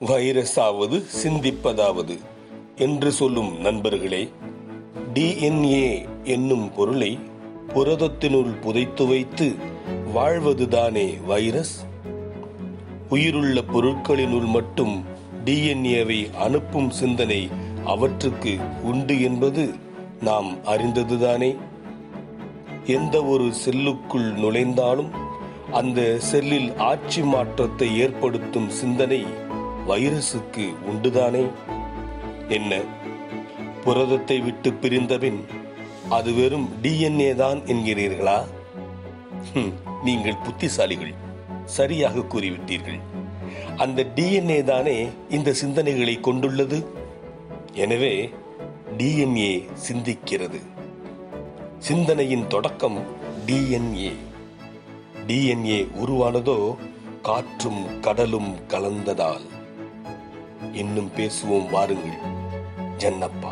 வைரஸாவது சிந்திப்பதாவது என்று சொல்லும் நண்பர்களே டிஎன்ஏ என்னும் பொருளை புரதத்தினுள் புதைத்து வைத்து வாழ்வதுதானே வைரஸ்? உயிருள்ள பொருட்களினுள் மட்டும் டிஎன்ஏவை அனுப்பும் சிந்தனை அவற்றுக்கு உண்டு என்பது நாம் அறிந்ததுதானே? எந்த ஒரு செல்லுக்குள் நுழைந்தாலும் அந்த செல்லில் ஆட்சி மாற்றத்தை ஏற்படுத்தும் சிந்தனை வைரசுக்கு உண்டுதானே? என்ன? புரதத்தை விட்டு பிரிந்தபின் அது வெறும் டிஎன்ஏ தான் என்கிறீர்களா? நீங்கள் புத்திசாலிகள். சரியாக கூறிவிட்டீர்கள். அந்த டிஎன்ஏ தானே இந்த சிந்தனைகளை கொண்டுள்ளது? எனவே டிஎன்ஏ சிந்திக்கிறது. சிந்தனையின் தொடக்கம் டிஎன்ஏ டிஎன்ஏ உருவானதோ காற்றும் கடலும் கலந்ததால். இன்னும் பேசுவோம் வாருங்கள் ஜன்னப்பா.